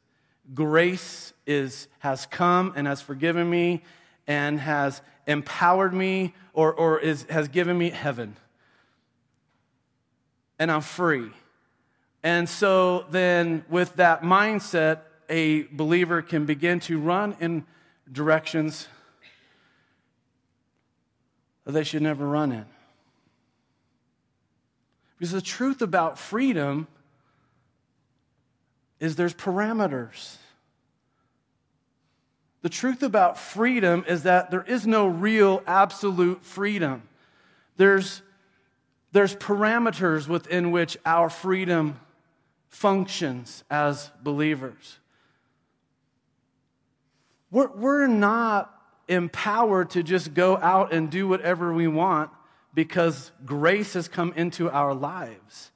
grace is, has come and has forgiven me and has empowered me or, or is, has given me heaven. And I'm free. And so then, with that mindset, a believer can begin to run in directions that they should never run in. Because the truth about freedom is there's parameters. The truth about freedom is that there is no real absolute freedom. There's, there's parameters within which our freedom functions as believers. We're, we're not empowered to just go out and do whatever we want because grace has come into our lives.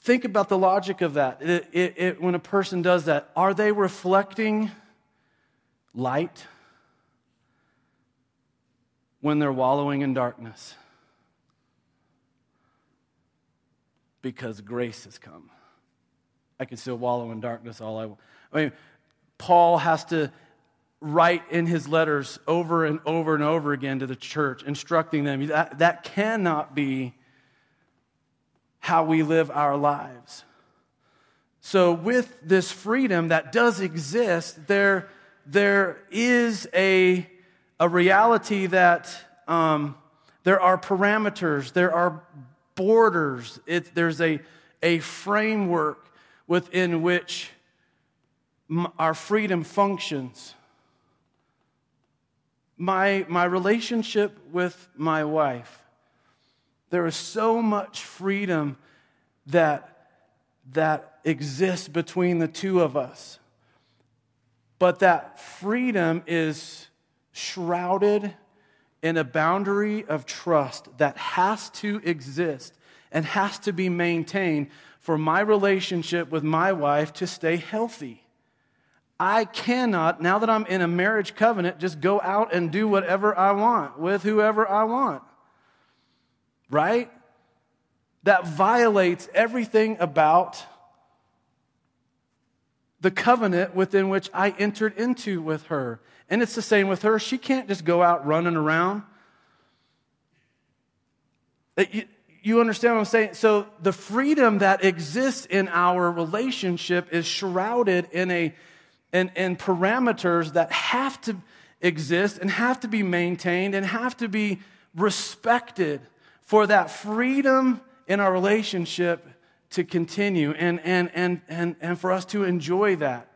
Think about the logic of that. It, it, it, when a person does that, are they reflecting light when they're wallowing in darkness? Because grace has come. I can still wallow in darkness all I want. I mean, Paul has to write in his letters over and over and over again to the church, instructing them that, that cannot be how we live our lives. So, with this freedom that does exist, there, there is a, a reality that um, there are parameters, there are borders, it, there's a, a framework within which our freedom functions. My, my relationship with my wife, there is so much freedom that, that exists between the two of us. But that freedom is shrouded in a boundary of trust that has to exist and has to be maintained for my relationship with my wife to stay healthy. I cannot, now that I'm in a marriage covenant, just go out and do whatever I want with whoever I want. Right? That violates everything about the covenant within which I entered into with her. And it's the same with her. She can't just go out running around. Uh, you understand what I'm saying? So the freedom that exists in our relationship is shrouded in a in, in parameters that have to exist and have to be maintained and have to be respected for that freedom in our relationship to continue and, and, and, and, and for us to enjoy that.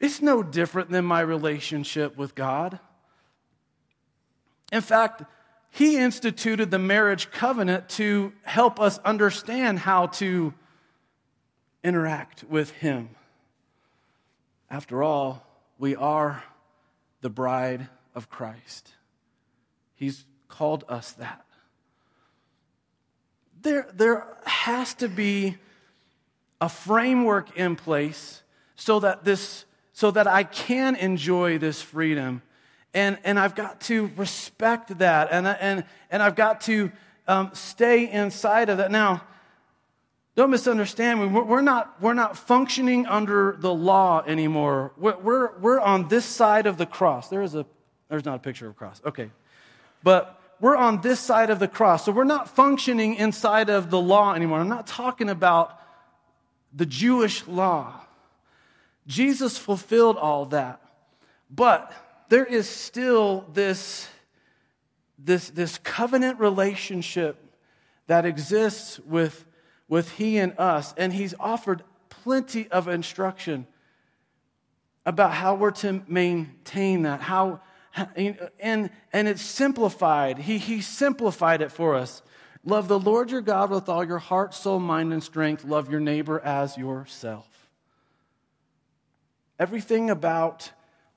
It's no different than my relationship with God. In fact, he instituted the marriage covenant to help us understand how to interact with him. After all, we are the bride of Christ. He's called us that. There, there has to be a framework in place so that this so that I can enjoy this freedom. And, and I've got to respect that. And, and, and I've got to um, stay inside of that. Now, don't misunderstand me. We're not, we're not functioning under the law anymore. We're, we're, we're on this side of the cross. There is a, there's not a picture of a cross. Okay. But we're on this side of the cross. So we're not functioning inside of the law anymore. I'm not talking about the Jewish law. Jesus fulfilled all that. But there is still this, this, this covenant relationship that exists with, with He and us. And He's offered plenty of instruction about how we're to maintain that, how, and, and it's simplified. He, he simplified it for us. Love the Lord your God with all your heart, soul, mind, and strength. Love your neighbor as yourself. Everything about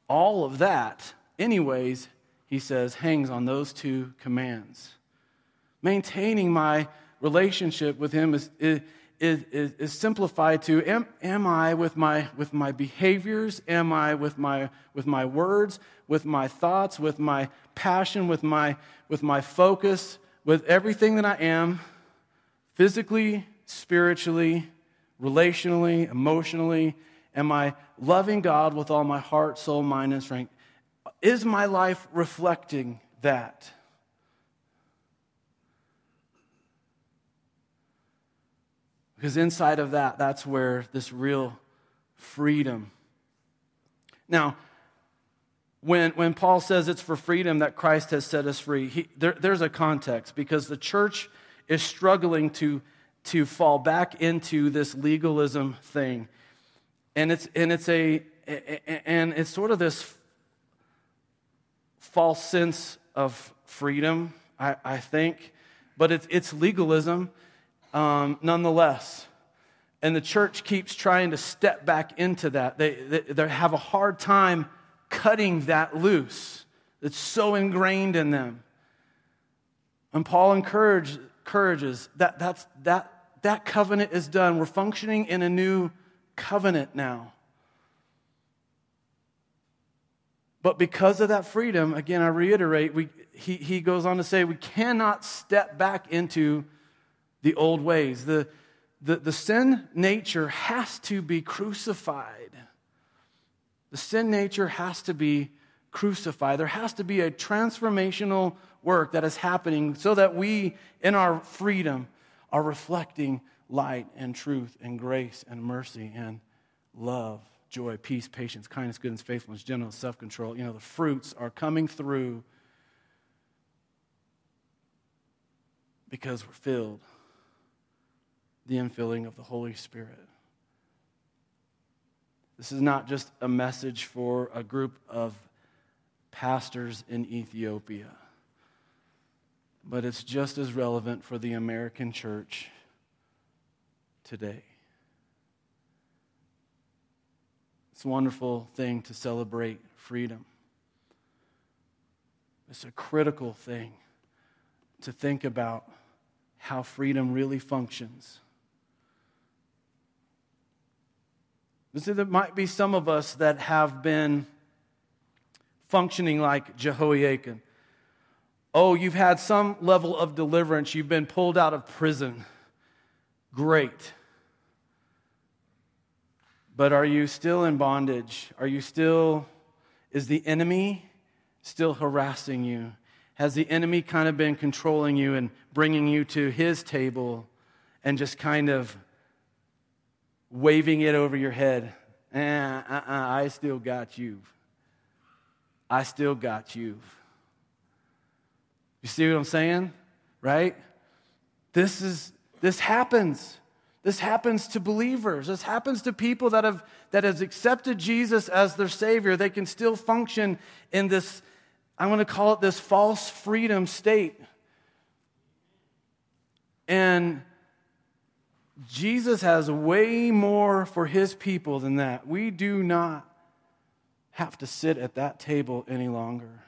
all of that, anyways, he says, hangs on those two commands. Maintaining my relationship with him is, is, is, is, simplified to am, am I with my, with my behaviors? Am I with my, with my words, with my thoughts, with my passion, with my, with my focus, with everything that I am, physically, spiritually, relationally, emotionally? Am I loving God with all my heart, soul, mind, and strength? Is my life reflecting that? Because inside of that, that's where this real freedom. Now, when, when Paul says it's for freedom that Christ has set us free, he, there, there's a context because the church is struggling to, to fall back into this legalism thing and it's and it's a and it's sort of this false sense of freedom i, I think but it's, it's legalism um, nonetheless and the church keeps trying to step back into that. They, they, they have a hard time cutting that loose it's so ingrained in them. And paul encourage, encourages that that's, that that covenant is done. We're functioning in a new covenant now. But because of that freedom, again, I reiterate, we, he, he goes on to say we cannot step back into the old ways. The, the, the sin nature has to be crucified. The sin nature has to be crucified. There has to be a transformational work that is happening so that we, in our freedom, are reflecting light and truth and grace and mercy and love, joy, peace, patience, kindness, goodness, faithfulness, gentleness, self control. You know, the fruits are coming through because we're filled, the infilling of the Holy Spirit. This is not just a message for a group of pastors in Ethiopia, but it's just as relevant for the American church today. It's a wonderful thing to celebrate freedom. It's a critical thing to think about how freedom really functions. See, there might be some of us that have been functioning like Jehoiakim. Oh, you've had some level of deliverance, you've been pulled out of prison. Great. But are you still in bondage? Are you still, is the enemy still harassing you? Has the enemy kind of been controlling you and bringing you to his table and just kind of waving it over your head? Eh, uh-uh, I still got you. I still got you. You see what I'm saying? Right? This is this happens. This happens to believers. This happens to people that have that has accepted Jesus as their Savior. They can still function in this I'm going to call it this false freedom state. And Jesus has way more for his people than that. We do not have to sit at that table any longer.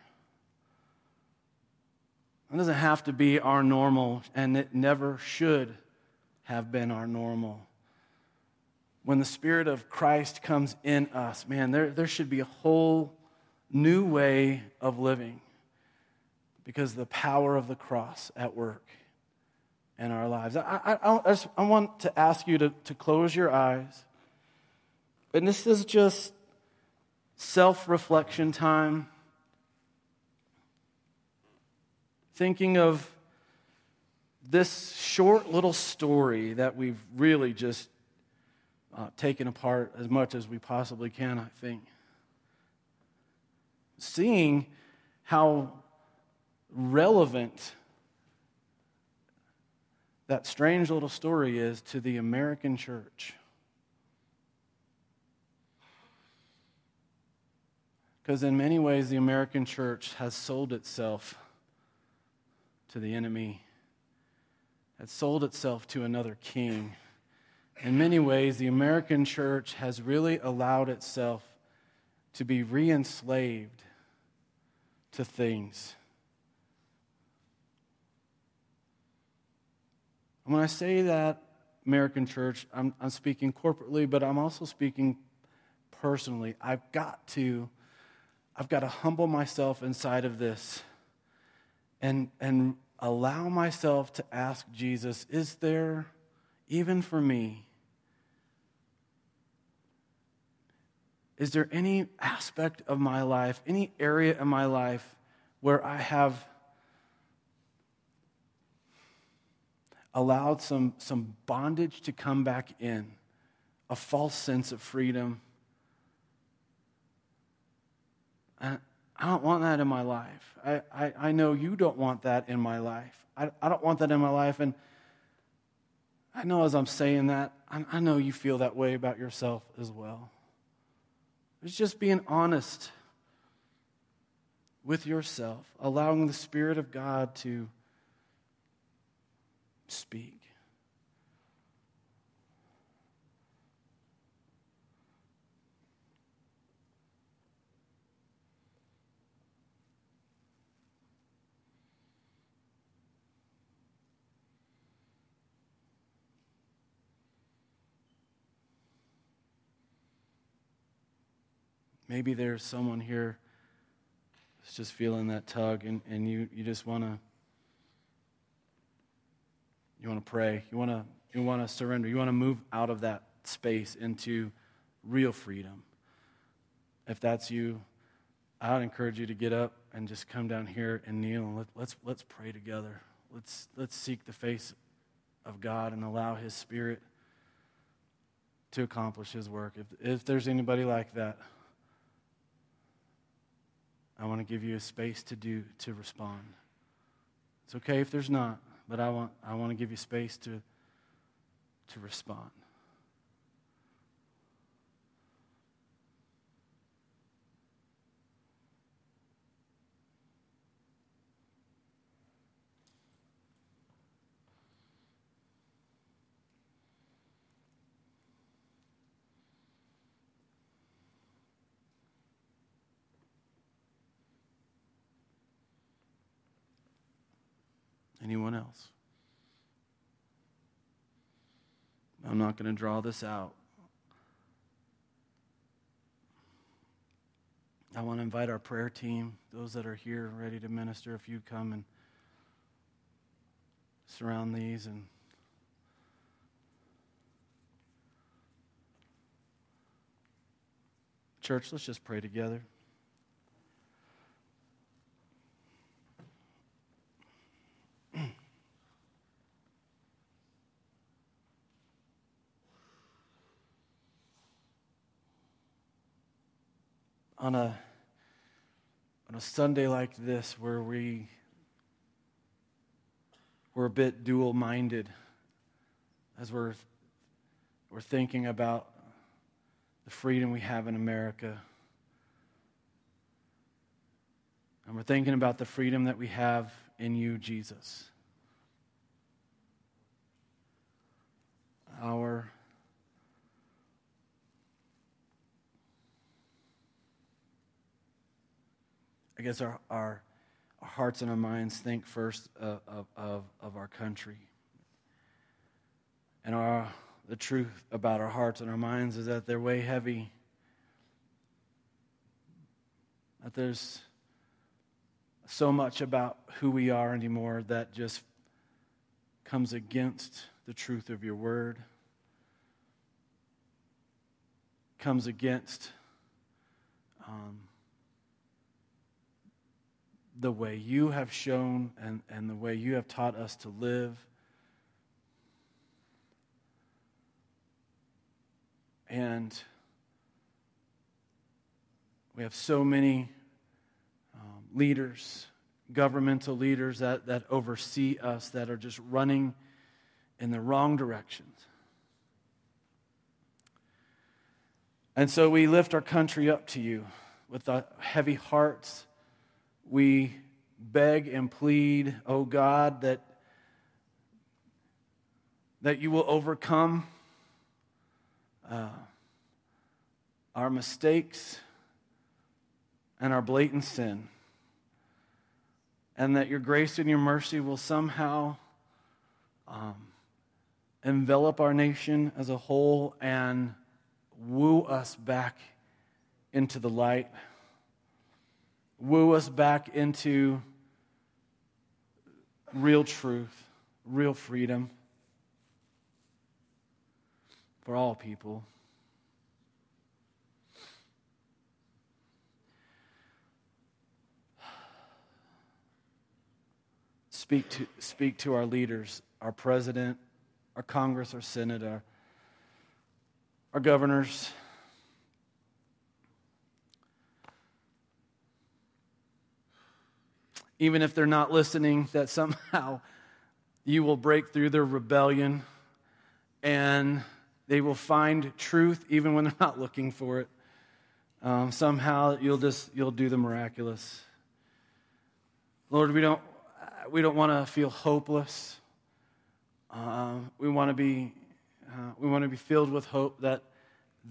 It doesn't have to be our normal, and it never should have been our normal. When the Spirit of Christ comes in us, man, there, there should be a whole new way of living because the power of the cross at work in our lives. I, I, I, just, I want to ask you to, to close your eyes. And this is just self reflection time. Thinking of this short little story that we've really just uh, taken apart as much as we possibly can, I think. Seeing how relevant that strange little story is to the American church. Because in many ways, the American church has sold itself to the enemy, has sold itself to another king. In many ways, the American church has really allowed itself to be re enslaved to things And when I say that, American church, I'm, I'm speaking corporately, but I'm also speaking personally. I've got to, I've got to humble myself inside of this and, and allow myself to ask Jesus, is there, even for me, is there any aspect of my life, any area of my life where I have allowed some, some bondage to come back in, a false sense of freedom. And I don't want that in my life. I, I, I know you don't want that in my life. I, I don't want that in my life. And I know as I'm saying that, I, I know you feel that way about yourself as well. It's just being honest with yourself, allowing the Spirit of God to speak. Maybe there's someone here that's just feeling that tug and, and you, you just want to you want to pray. You want to, you want to surrender. You want to move out of that space into real freedom. If that's you, I would encourage you to get up and just come down here and kneel and let, let's, let's pray together. Let's, let's seek the face of God and allow His Spirit to accomplish His work. If, if there's anybody like that, I want to give you a space to do, to respond. It's okay if there's not but I want, I want to give you space to, to respond. Anyone else? I'm not going to draw this out. I want to invite our prayer team, those that are here ready to minister, if you come and surround these and Church, let's just pray together. On a, on a Sunday like this where we, we're a bit dual minded as we're, we're thinking about the freedom we have in America. And we're thinking about the freedom that we have in you, Jesus. Our I guess our, our, hearts and our minds think first of, of, of our country. And our, the truth about our hearts and our minds is that they're way heavy. That there's so much about who we are anymore that just comes against the truth of your word, comes against um, the way you have shown and, and the way you have taught us to live. And we have so many um, leaders, governmental leaders that, that oversee us that are just running in the wrong directions. And so we lift our country up to you with heavy hearts. We beg and plead, oh God, that, that you will overcome uh, our mistakes and our blatant sin. And that your grace and your mercy will somehow um, envelop our nation as a whole and woo us back into the light, woo us back into real truth, real freedom for all people. Speak to, speak to our leaders, our president, our Congress, our Senate, our, our governors. Even if they're not listening, that somehow you will break through their rebellion and they will find truth even when they're not looking for it. Um, somehow you'll just you'll do the miraculous. Lord, we don't we don't want to feel hopeless. Uh, we want to be uh, we want to be filled with hope that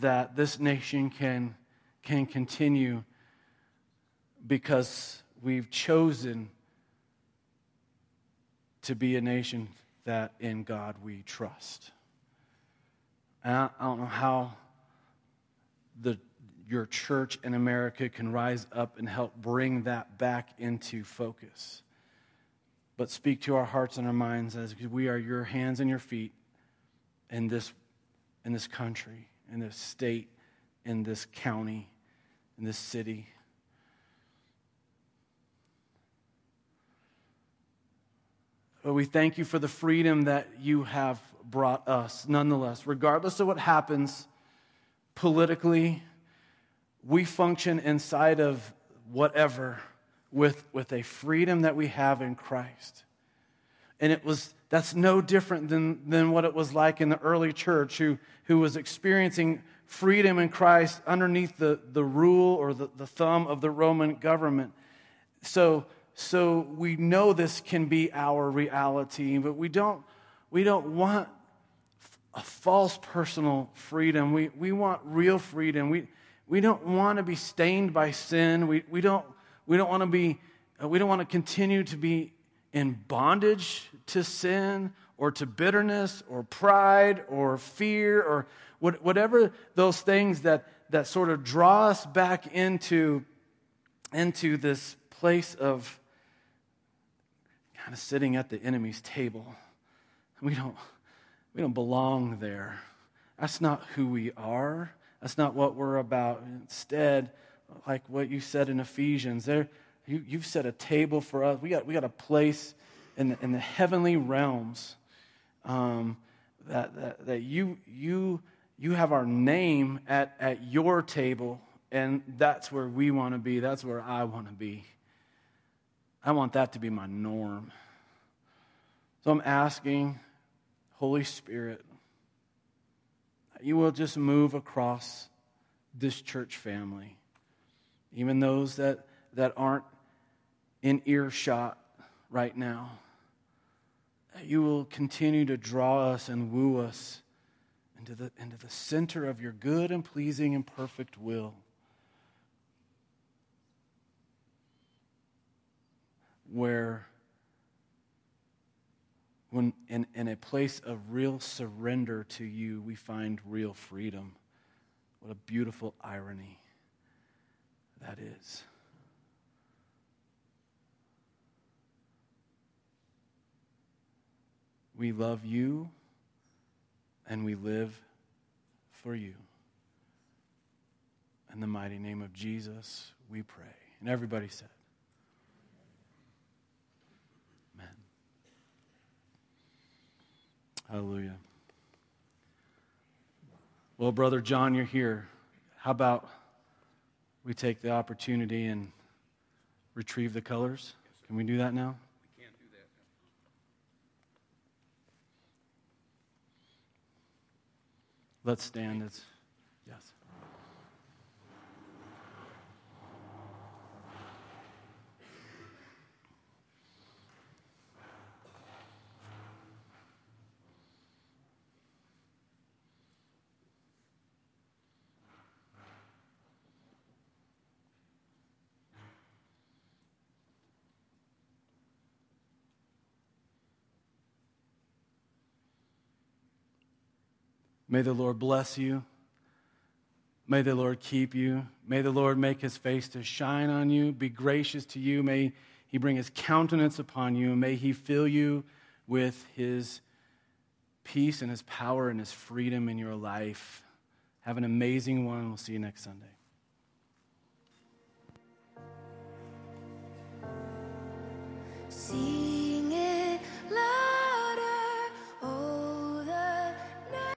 that this nation can can continue because we've chosen to be a nation that in God we trust. And I, I don't know how the your church in America can rise up and help bring that back into focus but speak to our hearts and our minds as we are your hands and your feet in this, in this country, in this state, in this county, in this city. But we thank you for the freedom that you have brought us, nonetheless. Regardless of what happens politically, we function inside of whatever with, with a freedom that we have in Christ. And it was that's no different than, than what it was like in the early church who, who was experiencing freedom in Christ underneath the, the rule or the, the thumb of the Roman government. So, so we know this can be our reality, but we don't, we don't want a false personal freedom. We, we want real freedom. We, we don't want to be stained by sin. We, we don't we don't want to be, uh, we don't want to continue to be in bondage to sin or to bitterness or pride or fear or what, whatever those things that, that sort of draw us back into, into this place of kind of sitting at the enemy's table. We don't, we don't belong there. That's not who we are. That's not what we're about. Instead, like what you said in Ephesians. There, you, you've set a table for us. We got, we got a place in the, in the heavenly realms um, that, that, that you, you, you have our name at, at your table, and that's where we want to be. That's where I want to be. I want that to be my norm. So I'm asking, Holy Spirit, you will just move across this church family even those that, that aren't in earshot right now. That you will continue to draw us and woo us into the, into the center of your good and pleasing and perfect will. Where, when in, in a place of real surrender to you, we find real freedom. What a beautiful irony that is. We love you and we live for you. In the mighty name of Jesus, we pray. And everybody said, Hallelujah. Well, Brother John, you're here. How about we take the opportunity and retrieve the colors? Can we do that now? We can't do that now? Let's stand. It's, yes. May the Lord bless you. May the Lord keep you. May the Lord make his face to shine on you, be gracious to you. May he bring his countenance upon you. May he fill you with his peace and his power and his freedom in your life. Have an amazing one. We'll see you next Sunday. See